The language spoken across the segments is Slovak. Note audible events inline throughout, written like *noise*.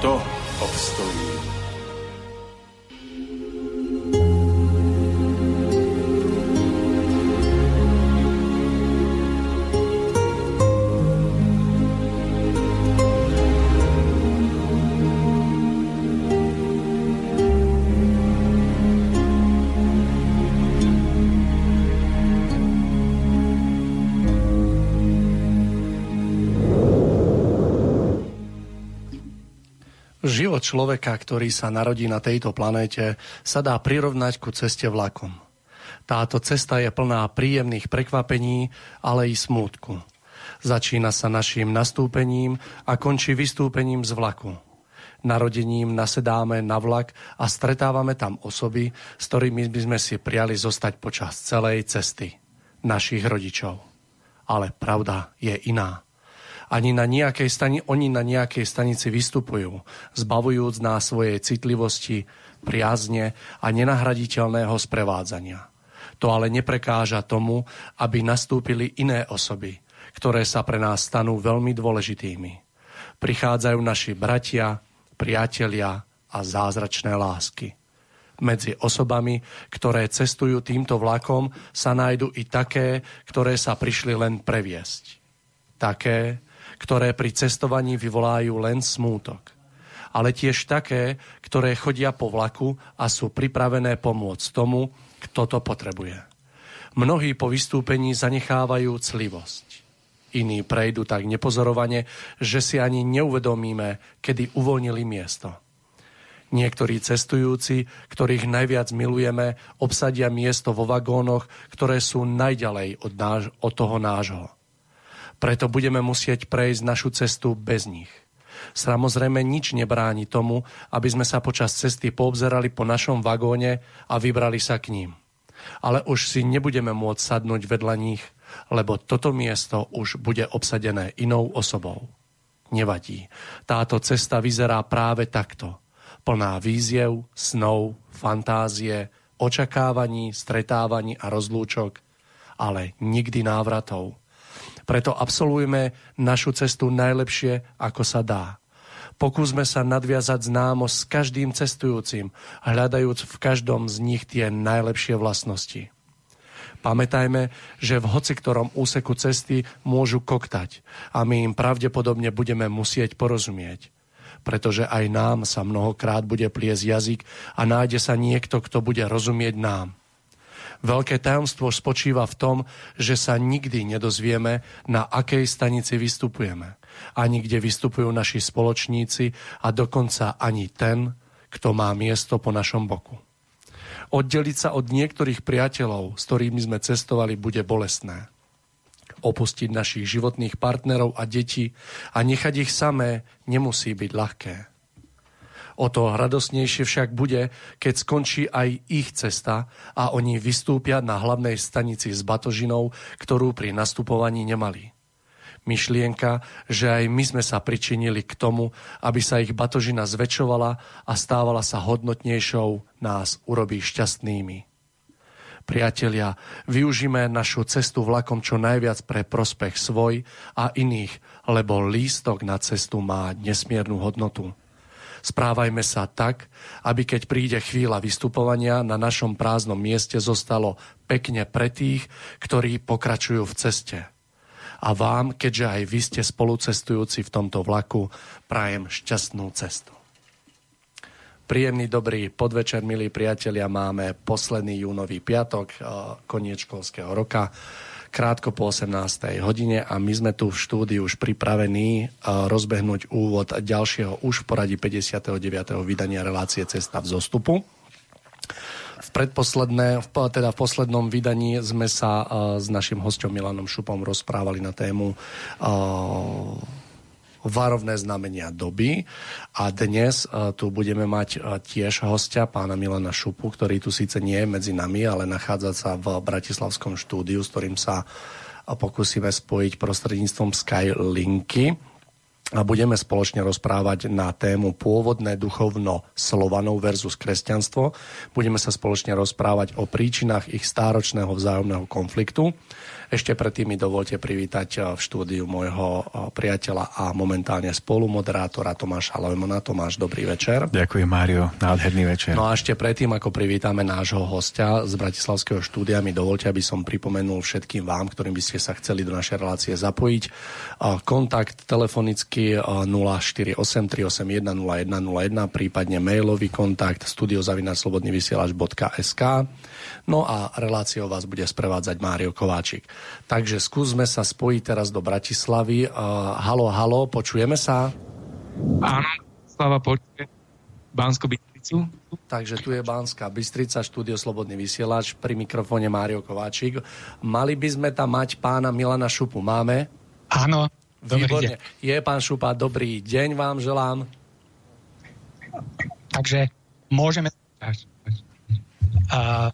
kto obstojí. Život človeka, ktorý sa narodí na tejto planéte, sa dá prirovnať ku ceste vlakom. Táto cesta je plná príjemných prekvapení, ale i smútku. Začína sa našim nastúpením a končí vystúpením z vlaku. Narodením nasedáme na vlak a stretávame tam osoby, s ktorými by sme si prijali zostať počas celej cesty. Našich rodičov. Ale pravda je iná ani na nejakej stani, oni na nejakej stanici vystupujú, zbavujúc nás svojej citlivosti, priazne a nenahraditeľného sprevádzania. To ale neprekáža tomu, aby nastúpili iné osoby, ktoré sa pre nás stanú veľmi dôležitými. Prichádzajú naši bratia, priatelia a zázračné lásky. Medzi osobami, ktoré cestujú týmto vlakom, sa nájdu i také, ktoré sa prišli len previesť. Také, ktoré pri cestovaní vyvolajú len smútok. Ale tiež také, ktoré chodia po vlaku a sú pripravené pomôcť tomu, kto to potrebuje. Mnohí po vystúpení zanechávajú clivosť. Iní prejdú tak nepozorovane, že si ani neuvedomíme, kedy uvoľnili miesto. Niektorí cestujúci, ktorých najviac milujeme, obsadia miesto vo vagónoch, ktoré sú najďalej od, náš, od toho nášho. Preto budeme musieť prejsť našu cestu bez nich. Samozrejme nič nebráni tomu, aby sme sa počas cesty poobzerali po našom vagóne a vybrali sa k ním. Ale už si nebudeme môcť sadnúť vedľa nich, lebo toto miesto už bude obsadené inou osobou. Nevadí. Táto cesta vyzerá práve takto. Plná víziev, snov, fantázie, očakávaní, stretávaní a rozlúčok, ale nikdy návratov. Preto absolvujme našu cestu najlepšie, ako sa dá. Pokúsme sa nadviazať známosť s každým cestujúcim, hľadajúc v každom z nich tie najlepšie vlastnosti. Pamätajme, že v hoci ktorom úseku cesty môžu koktať a my im pravdepodobne budeme musieť porozumieť. Pretože aj nám sa mnohokrát bude pliesť jazyk a nájde sa niekto, kto bude rozumieť nám. Veľké tajomstvo spočíva v tom, že sa nikdy nedozvieme, na akej stanici vystupujeme. Ani kde vystupujú naši spoločníci a dokonca ani ten, kto má miesto po našom boku. Oddeliť sa od niektorých priateľov, s ktorými sme cestovali, bude bolestné. Opustiť našich životných partnerov a detí a nechať ich samé nemusí byť ľahké. O to radosnejšie však bude, keď skončí aj ich cesta a oni vystúpia na hlavnej stanici s batožinou, ktorú pri nastupovaní nemali. Myšlienka, že aj my sme sa pričinili k tomu, aby sa ich batožina zväčšovala a stávala sa hodnotnejšou, nás urobí šťastnými. Priatelia, využíme našu cestu vlakom čo najviac pre prospech svoj a iných, lebo lístok na cestu má nesmiernu hodnotu. Správajme sa tak, aby keď príde chvíľa vystupovania, na našom prázdnom mieste zostalo pekne pre tých, ktorí pokračujú v ceste. A vám, keďže aj vy ste spolucestujúci v tomto vlaku, prajem šťastnú cestu. Príjemný dobrý podvečer, milí priatelia. Máme posledný júnový piatok, e, koniec školského roka, krátko po 18. hodine a my sme tu v štúdiu už pripravení e, rozbehnúť úvod ďalšieho už v poradí 59. vydania relácie Cesta v zostupu. V predposledné, teda v poslednom vydaní sme sa uh, s našim hostom Milanom Šupom rozprávali na tému uh, varovné znamenia doby. A dnes uh, tu budeme mať uh, tiež hostia, pána Milana Šupu, ktorý tu síce nie je medzi nami, ale nachádza sa v Bratislavskom štúdiu, s ktorým sa uh, pokúsime spojiť prostredníctvom Skylinky a budeme spoločne rozprávať na tému pôvodné duchovno Slovanov versus kresťanstvo. Budeme sa spoločne rozprávať o príčinách ich stáročného vzájomného konfliktu ešte predtým mi dovolte privítať eh, v štúdiu môjho eh, priateľa a momentálne spolumoderátora Tomáša Lojmona. Tomáš, dobrý večer. Ďakujem, Mário. Nádherný večer. No a ešte predtým, ako privítame nášho hostia z Bratislavského štúdia, mi dovolte, aby som pripomenul všetkým vám, ktorým by ste sa chceli do našej relácie zapojiť. Eh, kontakt telefonicky 0483810101, prípadne mailový kontakt studiozavinaslobodnyvysielač.sk No a reláciou vás bude sprevádzať Mário Kováčik. Takže skúsme sa spojiť teraz do Bratislavy. Uh, halo, halo, počujeme sa? Áno, Slava počuje. Bansko Bystricu. Takže tu je Banská Bystrica, štúdio Slobodný vysielač, pri mikrofóne Mário Kováčik. Mali by sme tam mať pána Milana Šupu. Máme? Áno, Výborne. Je pán Šupa, dobrý deň vám želám. Takže môžeme... Uh,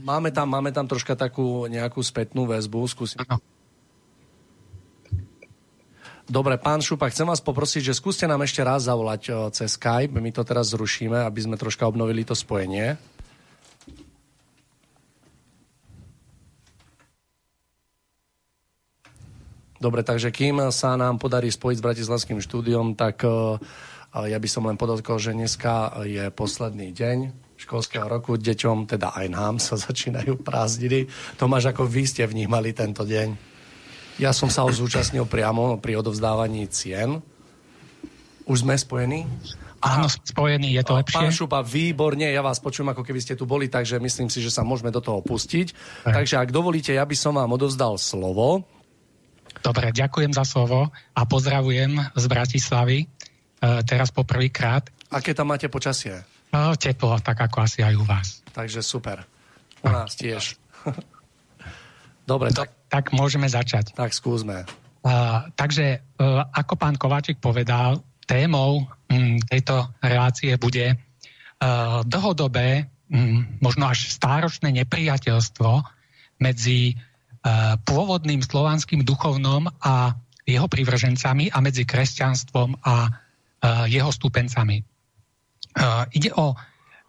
Máme tam, máme tam troška takú nejakú spätnú väzbu. Skúsim. Dobre, pán Šupa, chcem vás poprosiť, že skúste nám ešte raz zavolať o, cez Skype. My to teraz zrušíme, aby sme troška obnovili to spojenie. Dobre, takže kým sa nám podarí spojiť s Bratislavským štúdiom, tak uh, ja by som len podotkol, že dneska je posledný deň školského roku deťom, teda aj nám sa *laughs* začínajú prázdniny. Tomáš, ako vy ste vnímali tento deň? Ja som sa ho zúčastnil priamo pri odovzdávaní cien. Už sme spojení? Áno, spojení, je to lepšie. Pán Šupa, výborne, ja vás počujem, ako keby ste tu boli, takže myslím si, že sa môžeme do toho pustiť. Aj. Takže ak dovolíte, ja by som vám odovzdal slovo. Dobre, ďakujem za slovo a pozdravujem z Bratislavy, e, teraz poprvýkrát. Aké tam máte počasie? No, teplo, tak ako asi aj u vás. Takže super. U nás tiež. *laughs* Dobre, tak, tak môžeme začať. Tak skúsme. Uh, takže, uh, ako pán Kováčik povedal, témou um, tejto relácie bude uh, dlhodobé, um, možno až stáročné nepriateľstvo medzi uh, pôvodným slovanským duchovnom a jeho privržencami a medzi kresťanstvom a uh, jeho stúpencami. Ide o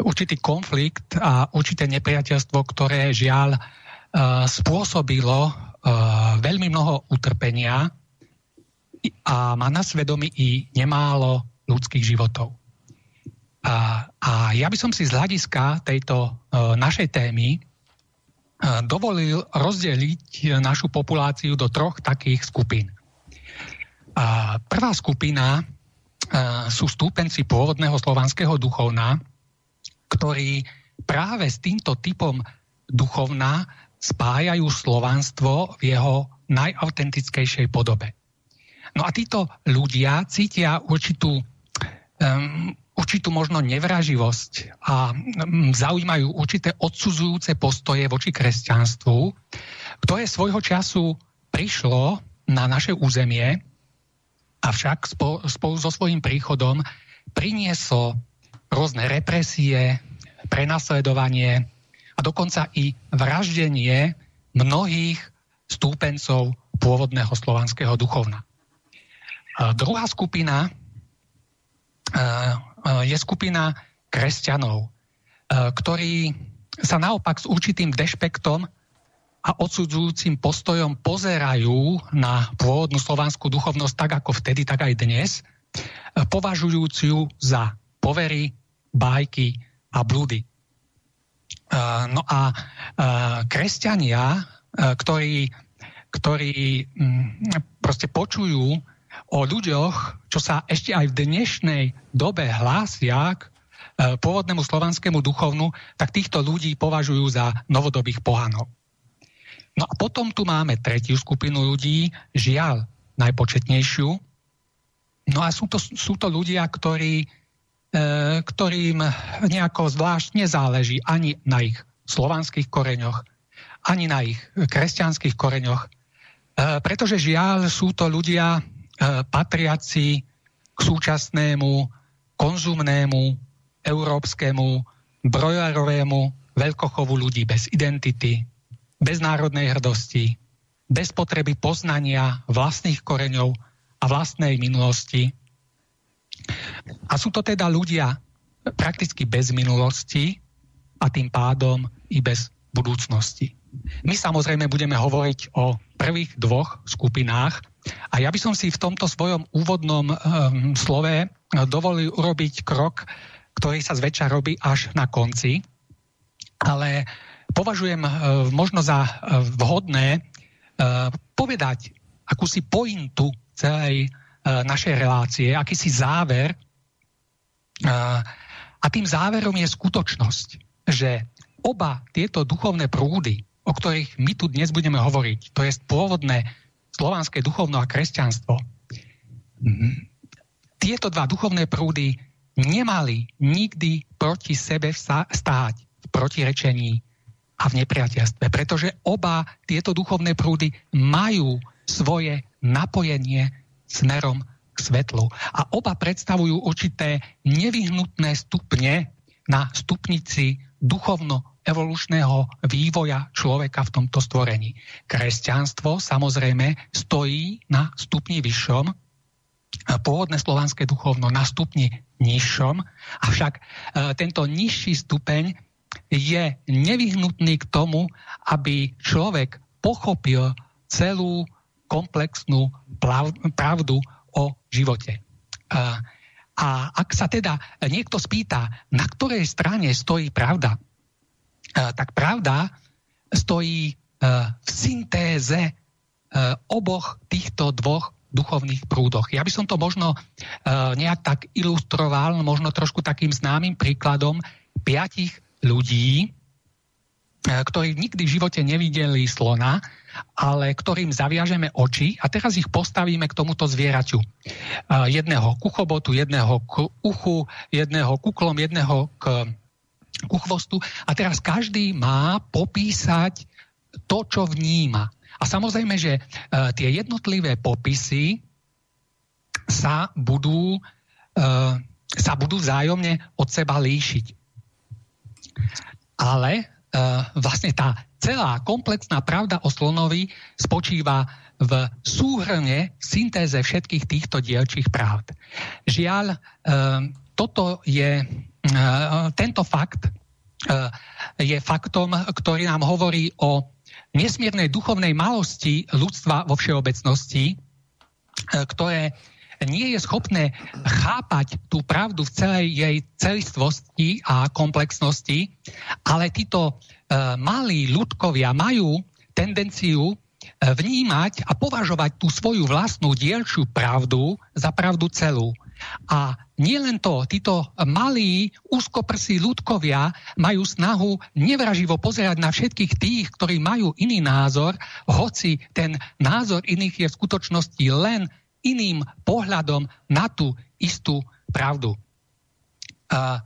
určitý konflikt a určité nepriateľstvo, ktoré žiaľ spôsobilo veľmi mnoho utrpenia a má na svedomí i nemálo ľudských životov. A, a ja by som si z hľadiska tejto našej témy dovolil rozdeliť našu populáciu do troch takých skupín. A prvá skupina sú stúpenci pôvodného slovanského duchovna, ktorí práve s týmto typom duchovna spájajú slovanstvo v jeho najautentickejšej podobe. No a títo ľudia cítia určitú, um, určitú možno nevraživosť a um, zaujímajú určité odsudzujúce postoje voči kresťanstvu, ktoré svojho času prišlo na naše územie avšak spolu so svojím príchodom priniesol rôzne represie, prenasledovanie a dokonca i vraždenie mnohých stúpencov pôvodného slovanského duchovna. A druhá skupina je skupina kresťanov, ktorí sa naopak s určitým dešpektom a odsudzujúcim postojom pozerajú na pôvodnú slovanskú duchovnosť tak ako vtedy, tak aj dnes, považujúc ju za povery, bajky a blúdy. No a kresťania, ktorí, ktorí mm, proste počujú o ľuďoch, čo sa ešte aj v dnešnej dobe hlásia k pôvodnému slovanskému duchovnu, tak týchto ľudí považujú za novodobých pohanov. No a potom tu máme tretiu skupinu ľudí, žiaľ najpočetnejšiu. No a sú to, sú to ľudia, ktorí, e, ktorým nejako zvlášť nezáleží ani na ich slovanských koreňoch, ani na ich kresťanských koreňoch, e, pretože žiaľ sú to ľudia e, patriaci k súčasnému konzumnému európskemu brojárovému veľkochovu ľudí bez identity, bez národnej hrdosti, bez potreby poznania vlastných koreňov a vlastnej minulosti. A sú to teda ľudia prakticky bez minulosti a tým pádom i bez budúcnosti. My samozrejme budeme hovoriť o prvých dvoch skupinách a ja by som si v tomto svojom úvodnom um, slove dovolil urobiť krok, ktorý sa zväčša robí až na konci, ale považujem e, možno za e, vhodné e, povedať akúsi pointu celej našej relácie, akýsi záver. A tým záverom je skutočnosť, že oba tieto duchovné prúdy, o ktorých my tu dnes budeme hovoriť, to je pôvodné slovanské duchovno a kresťanstvo, tieto dva duchovné prúdy nemali nikdy proti sebe stáť v protirečení a v nepriateľstve, pretože oba tieto duchovné prúdy majú svoje napojenie smerom k svetlu. A oba predstavujú určité nevyhnutné stupne na stupnici duchovno-evolučného vývoja človeka v tomto stvorení. Kresťanstvo samozrejme stojí na stupni vyššom, pôvodné slovanské duchovno na stupni nižšom, avšak e, tento nižší stupeň je nevyhnutný k tomu, aby človek pochopil celú komplexnú pravdu o živote. A ak sa teda niekto spýta, na ktorej strane stojí pravda, tak pravda stojí v syntéze oboch týchto dvoch duchovných prúdoch. Ja by som to možno nejak tak ilustroval, možno trošku takým známym príkladom piatich ľudí, e, ktorí nikdy v živote nevideli slona, ale ktorým zaviažeme oči a teraz ich postavíme k tomuto zvieraťu. E, jedného ku chobotu, jedného k uchu, jedného kuklom, jedného k, ku chvostu a teraz každý má popísať to, čo vníma. A samozrejme, že e, tie jednotlivé popisy sa budú, sa budú vzájomne od seba líšiť. Ale uh, vlastne tá celá komplexná pravda o slonovi spočíva v súhrne syntéze všetkých týchto dielčích pravd. Žiaľ, uh, toto je, uh, tento fakt uh, je faktom, ktorý nám hovorí o nesmiernej duchovnej malosti ľudstva vo všeobecnosti, ktoré nie je schopné chápať tú pravdu v celej jej celistvosti a komplexnosti, ale títo e, malí ľudkovia majú tendenciu e, vnímať a považovať tú svoju vlastnú dielčiu pravdu za pravdu celú. A nielen to, títo malí, úzkoprsí ľudkovia majú snahu nevraživo pozerať na všetkých tých, ktorí majú iný názor, hoci ten názor iných je v skutočnosti len iným pohľadom na tú istú pravdu. A,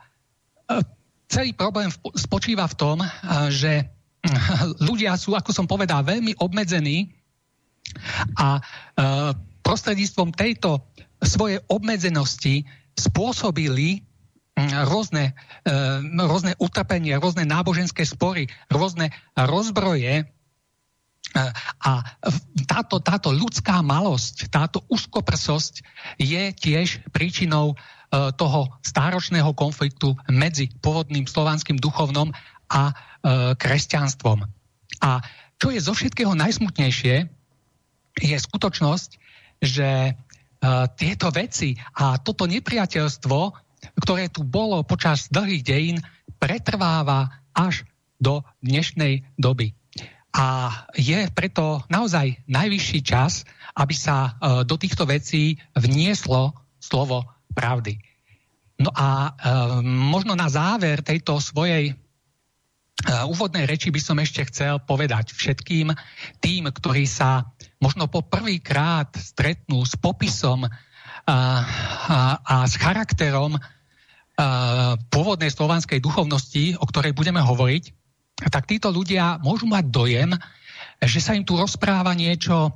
celý problém spočíva v tom, že ľudia sú, ako som povedal, veľmi obmedzení a prostredníctvom tejto svojej obmedzenosti spôsobili rôzne, rôzne utrpenie, rôzne náboženské spory, rôzne rozbroje a táto, táto ľudská malosť, táto úzkoprsosť je tiež príčinou e, toho stáročného konfliktu medzi pôvodným slovanským duchovnom a e, kresťanstvom. A čo je zo všetkého najsmutnejšie, je skutočnosť, že e, tieto veci a toto nepriateľstvo, ktoré tu bolo počas dlhých dejín, pretrváva až do dnešnej doby. A je preto naozaj najvyšší čas, aby sa e, do týchto vecí vnieslo slovo pravdy. No a e, možno na záver tejto svojej e, úvodnej reči by som ešte chcel povedať všetkým tým, ktorí sa možno po prvýkrát stretnú s popisom a, a, a s charakterom pôvodnej slovanskej duchovnosti, o ktorej budeme hovoriť, tak títo ľudia môžu mať dojem, že sa im tu rozpráva niečo,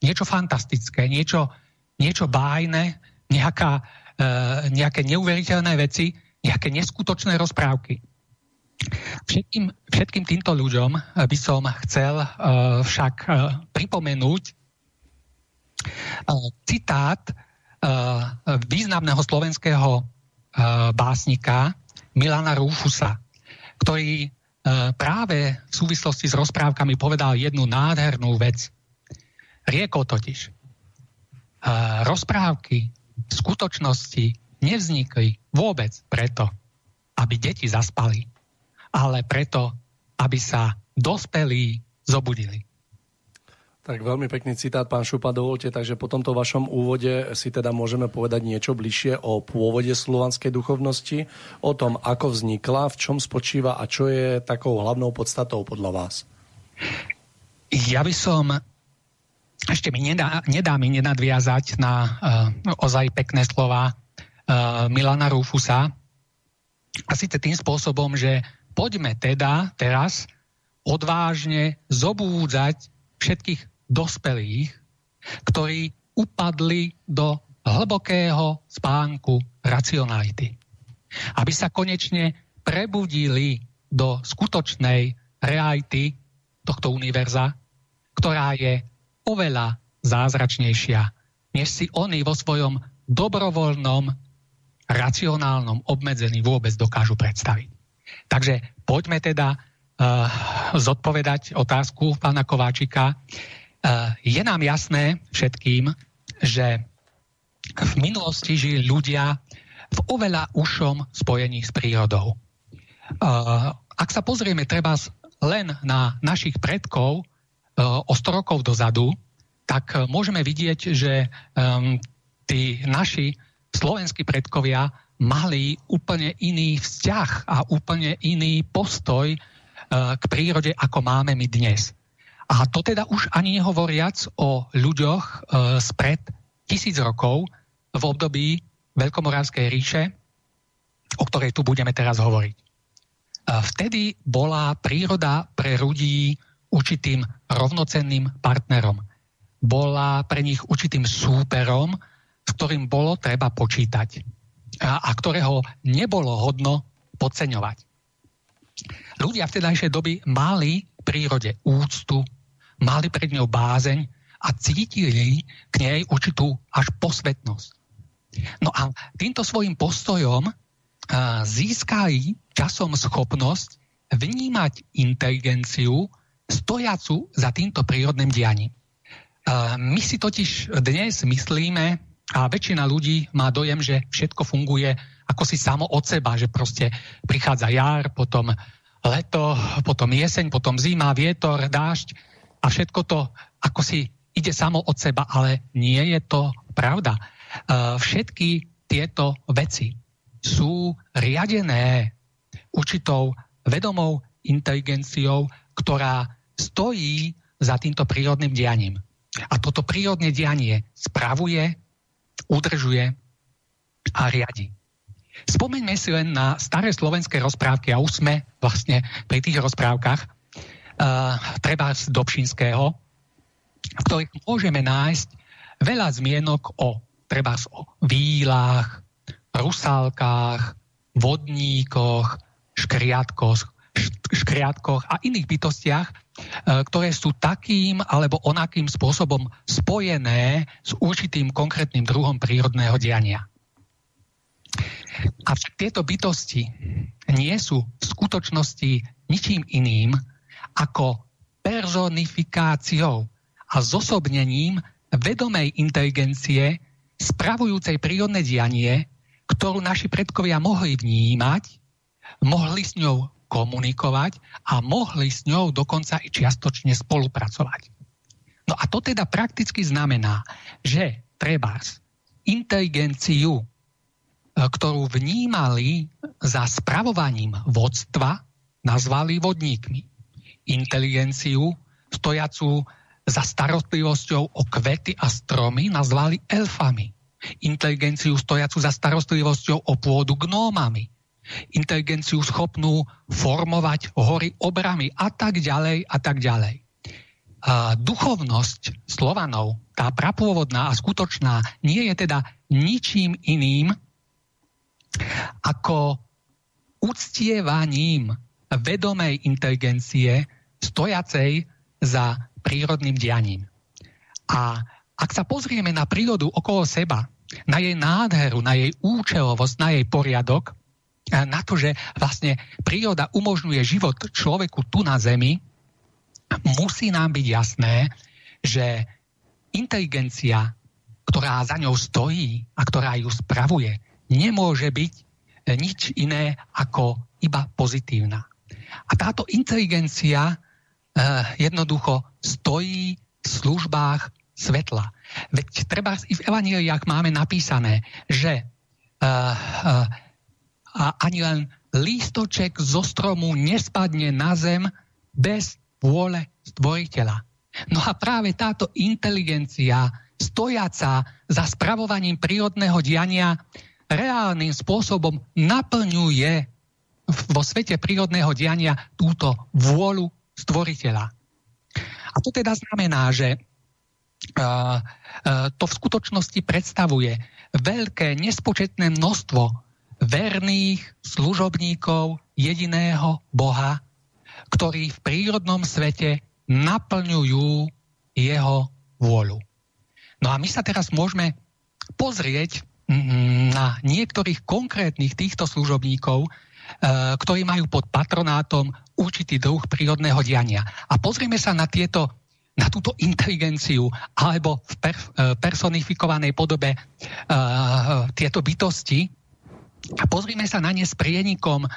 niečo fantastické, niečo, niečo bájne, nejaká, E, nejaké neuveriteľné veci, nejaké neskutočné rozprávky. Všetkým, všetkým týmto ľuďom by som chcel uh, však uh, pripomenúť uh, citát uh, významného slovenského uh, básnika Milana Rúfusa, ktorý práve v súvislosti s rozprávkami povedal jednu nádhernú vec. Riekol totiž, uh, rozprávky v skutočnosti nevznikli vôbec preto, aby deti zaspali, ale preto, aby sa dospelí zobudili. Tak veľmi pekný citát, pán Šupa, dovolte, takže po tomto vašom úvode si teda môžeme povedať niečo bližšie o pôvode slovanskej duchovnosti, o tom, ako vznikla, v čom spočíva a čo je takou hlavnou podstatou podľa vás. Ja by som ešte mi nedá, nedá mi nenadviazať na uh, ozaj pekné slova uh, Milana Rufusa. A síce tým spôsobom, že poďme teda teraz odvážne zobúdzať všetkých dospelých, ktorí upadli do hlbokého spánku racionality. Aby sa konečne prebudili do skutočnej reality tohto univerza, ktorá je oveľa zázračnejšia, než si oni vo svojom dobrovoľnom, racionálnom obmedzení vôbec dokážu predstaviť. Takže poďme teda uh, zodpovedať otázku pána Kováčika. Uh, je nám jasné všetkým, že v minulosti žili ľudia v oveľa ušom spojení s prírodou. Uh, ak sa pozrieme treba len na našich predkov, o 100 rokov dozadu, tak môžeme vidieť, že um, tí naši slovenskí predkovia mali úplne iný vzťah a úplne iný postoj k prírode, ako máme my dnes. A to teda už ani nehovoriac o ľuďoch uh, spred tisíc rokov v období Veľkomoravskej ríše, o ktorej tu budeme teraz hovoriť. Uh, vtedy bola príroda pre ľudí určitým rovnocenným partnerom. Bola pre nich určitým súperom, s ktorým bolo treba počítať a, a ktorého nebolo hodno podceňovať. Ľudia v tedajšej doby mali prírode úctu, mali pred ňou bázeň a cítili k nej určitú až posvetnosť. No a týmto svojim postojom získali časom schopnosť vnímať inteligenciu stojacu za týmto prírodným dianím. My si totiž dnes myslíme, a väčšina ľudí má dojem, že všetko funguje ako si samo od seba, že proste prichádza jar, potom leto, potom jeseň, potom zima, vietor, dážď a všetko to ako si ide samo od seba, ale nie je to pravda. Všetky tieto veci sú riadené určitou vedomou inteligenciou, ktorá stojí za týmto prírodným dianím. A toto prírodné dianie spravuje, udržuje a riadi. Spomeňme si len na staré slovenské rozprávky a už sme vlastne pri tých rozprávkach treba z Dobšinského, v ktorých môžeme nájsť veľa zmienok o treba o výlách, rusálkách, vodníkoch, škriatkoch, škriatkoch a iných bytostiach, e, ktoré sú takým alebo onakým spôsobom spojené s určitým konkrétnym druhom prírodného diania. Avšak tieto bytosti nie sú v skutočnosti ničím iným ako personifikáciou a zosobnením vedomej inteligencie spravujúcej prírodné dianie, ktorú naši predkovia mohli vnímať, mohli s ňou komunikovať a mohli s ňou dokonca i čiastočne spolupracovať. No a to teda prakticky znamená, že treba inteligenciu ktorú vnímali za spravovaním vodstva, nazvali vodníkmi. Inteligenciu, stojacú za starostlivosťou o kvety a stromy, nazvali elfami. Inteligenciu stojacu za starostlivosťou o pôdu gnómami. Inteligenciu schopnú formovať hory obrami a tak ďalej a tak ďalej. A duchovnosť Slovanov, tá prapôvodná a skutočná, nie je teda ničím iným ako uctievaním vedomej inteligencie stojacej za prírodným dianím. A ak sa pozrieme na prírodu okolo seba, na jej nádheru, na jej účelovosť, na jej poriadok, na to, že vlastne príroda umožňuje život človeku tu na Zemi, musí nám byť jasné, že inteligencia, ktorá za ňou stojí a ktorá ju spravuje, nemôže byť nič iné ako iba pozitívna. A táto inteligencia jednoducho stojí v službách svetla. Veď treba i v evaníliách máme napísané, že uh, uh, ani len lístoček zo stromu nespadne na zem bez vôle stvoriteľa. No a práve táto inteligencia, stojaca za spravovaním prírodného diania, reálnym spôsobom naplňuje vo svete prírodného diania túto vôľu stvoriteľa. A to teda znamená, že to v skutočnosti predstavuje veľké, nespočetné množstvo verných služobníkov jediného Boha, ktorí v prírodnom svete naplňujú jeho vôľu. No a my sa teraz môžeme pozrieť mm, na niektorých konkrétnych týchto služobníkov, ktorí majú pod patronátom určitý druh prírodného diania. A pozrieme sa na tieto na túto inteligenciu alebo v per, e, personifikovanej podobe uh, tieto bytosti a pozrime sa na ne s prienikom uh,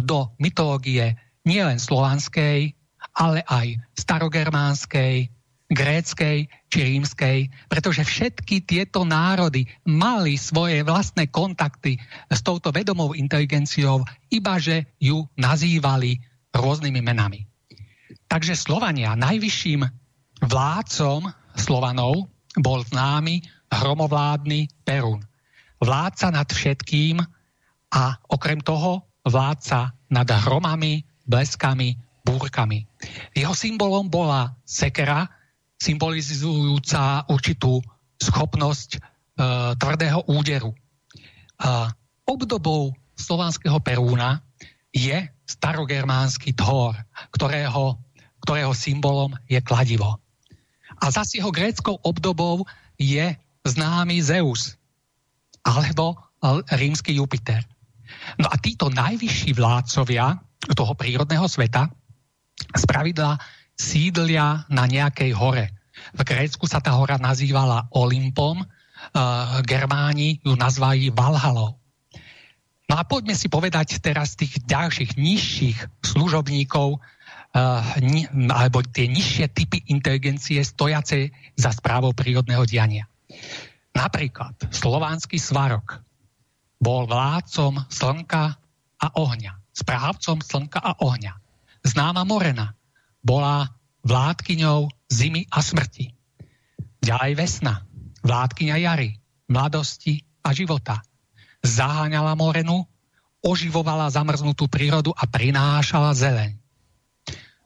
do mytológie nielen slovanskej, ale aj starogermánskej, gréckej či rímskej, pretože všetky tieto národy mali svoje vlastné kontakty s touto vedomou inteligenciou, iba že ju nazývali rôznymi menami. Takže Slovania najvyšším vládcom Slovanov bol známy hromovládny Perun. Vládca nad všetkým a okrem toho vládca nad hromami, bleskami, búrkami. Jeho symbolom bola sekera, symbolizujúca určitú schopnosť e, tvrdého úderu. E, obdobou slovanského Perúna je starogermánsky Thor, ktorého ktorého symbolom je kladivo. A zase jeho gréckou obdobou je známy Zeus alebo rímsky Jupiter. No a títo najvyšší vládcovia toho prírodného sveta z pravidla sídlia na nejakej hore. V Grécku sa tá hora nazývala Olympom, uh, Germáni ju nazvali Valhalou. No a poďme si povedať teraz tých ďalších nižších služobníkov uh, alebo tie nižšie typy inteligencie stojace za správou prírodného diania. Napríklad slovanský svarok bol vládcom slnka a ohňa, správcom slnka a ohňa. Známa Morena bola vládkyňou zimy a smrti. Ďalej Vesna, vládkyňa jary, mladosti a života. Zaháňala Morenu, oživovala zamrznutú prírodu a prinášala zeleň.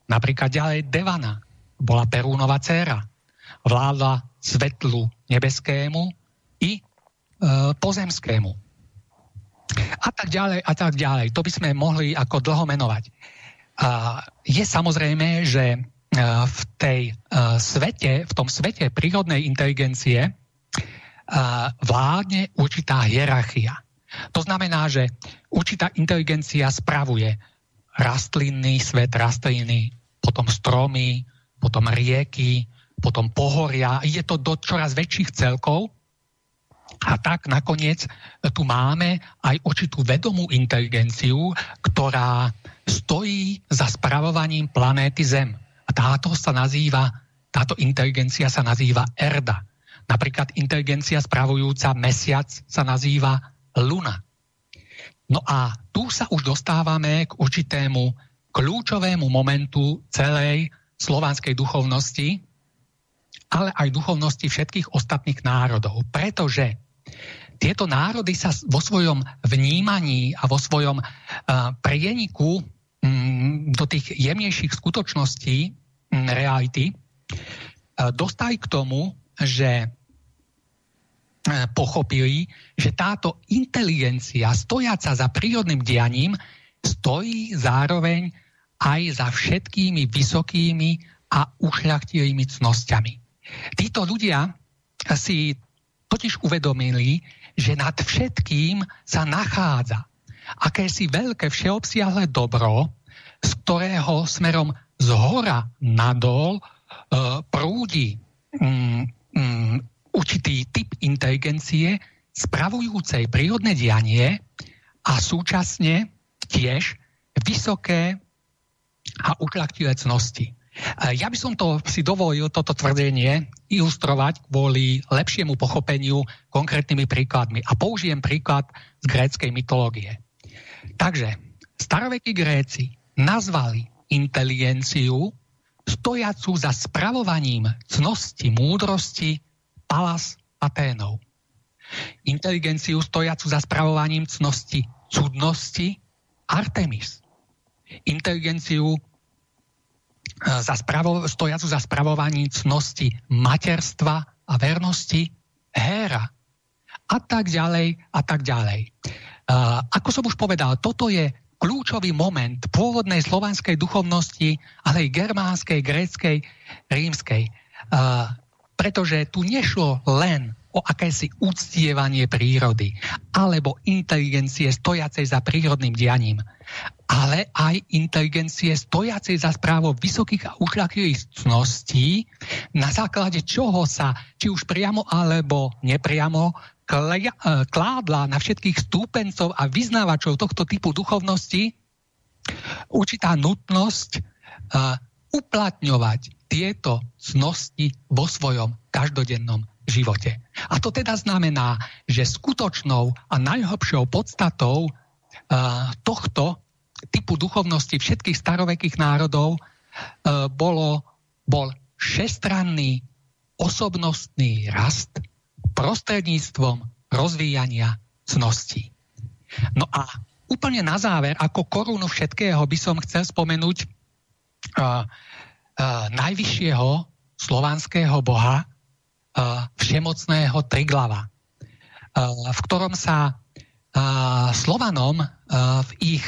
Napríklad ďalej Devana bola Perúnova dcéra. Vládla svetlu nebeskému i e, pozemskému. A tak ďalej, a tak ďalej. To by sme mohli ako dlho menovať. Je samozrejme, že e, v tej e, svete, v tom svete prírodnej inteligencie e, vládne určitá hierarchia. To znamená, že určitá inteligencia spravuje rastlinný svet, rastliny, potom stromy, potom rieky, potom pohoria. Je to do čoraz väčších celkov. A tak nakoniec tu máme aj určitú vedomú inteligenciu, ktorá stojí za spravovaním planéty Zem. A táto sa nazýva, táto inteligencia sa nazýva Erda. Napríklad inteligencia spravujúca mesiac sa nazýva Luna. No a tu sa už dostávame k určitému kľúčovému momentu celej slovanskej duchovnosti, ale aj duchovnosti všetkých ostatných národov. Pretože tieto národy sa vo svojom vnímaní a vo svojom uh, prieniku um, do tých jemnejších skutočností um, reality uh, dostali k tomu, že uh, pochopili, že táto inteligencia stojaca za prírodným dianím stojí zároveň aj za všetkými vysokými a ušľachtilými cnosťami. Títo ľudia si totiž uvedomili, že nad všetkým sa nachádza akési veľké všeobsiahle dobro, z ktorého smerom z hora nadol e, prúdi mm, mm, určitý typ inteligencie spravujúcej prírodné dianie a súčasne tiež vysoké a ušľachtilé cnosti. Ja by som to si dovolil, toto tvrdenie, ilustrovať kvôli lepšiemu pochopeniu konkrétnymi príkladmi. A použijem príklad z gréckej mytológie. Takže starovekí Gréci nazvali inteligenciu stojacu za spravovaním cnosti múdrosti Palas Aténov. Inteligenciu stojacu za spravovaním cnosti cudnosti Artemis. Inteligenciu za spravo, stojacu za spravovaním cnosti materstva a vernosti Héra. A tak ďalej, a tak ďalej. Uh, ako som už povedal, toto je kľúčový moment pôvodnej slovanskej duchovnosti, ale aj germánskej, gréckej, rímskej. Uh, pretože tu nešlo len o akési uctievanie prírody alebo inteligencie stojacej za prírodným dianím, ale aj inteligencie stojacej za správou vysokých a ušľachtilých cností, na základe čoho sa, či už priamo alebo nepriamo, e, kládla na všetkých stúpencov a vyznávačov tohto typu duchovnosti určitá nutnosť uh, uplatňovať tieto cnosti vo svojom každodennom živote. A to teda znamená, že skutočnou a najhlbšou podstatou uh, tohto typu duchovnosti všetkých starovekých národov uh, bolo, bol šestranný osobnostný rast prostredníctvom rozvíjania cností. No a úplne na záver, ako korunu všetkého, by som chcel spomenúť uh, uh, najvyššieho slovanského boha, všemocného Triglava, v ktorom sa Slovanom v ich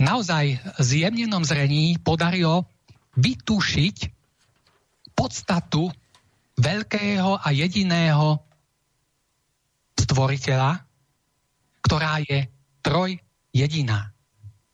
naozaj zjemnenom zrení podarilo vytušiť podstatu veľkého a jediného stvoriteľa, ktorá je troj jediná.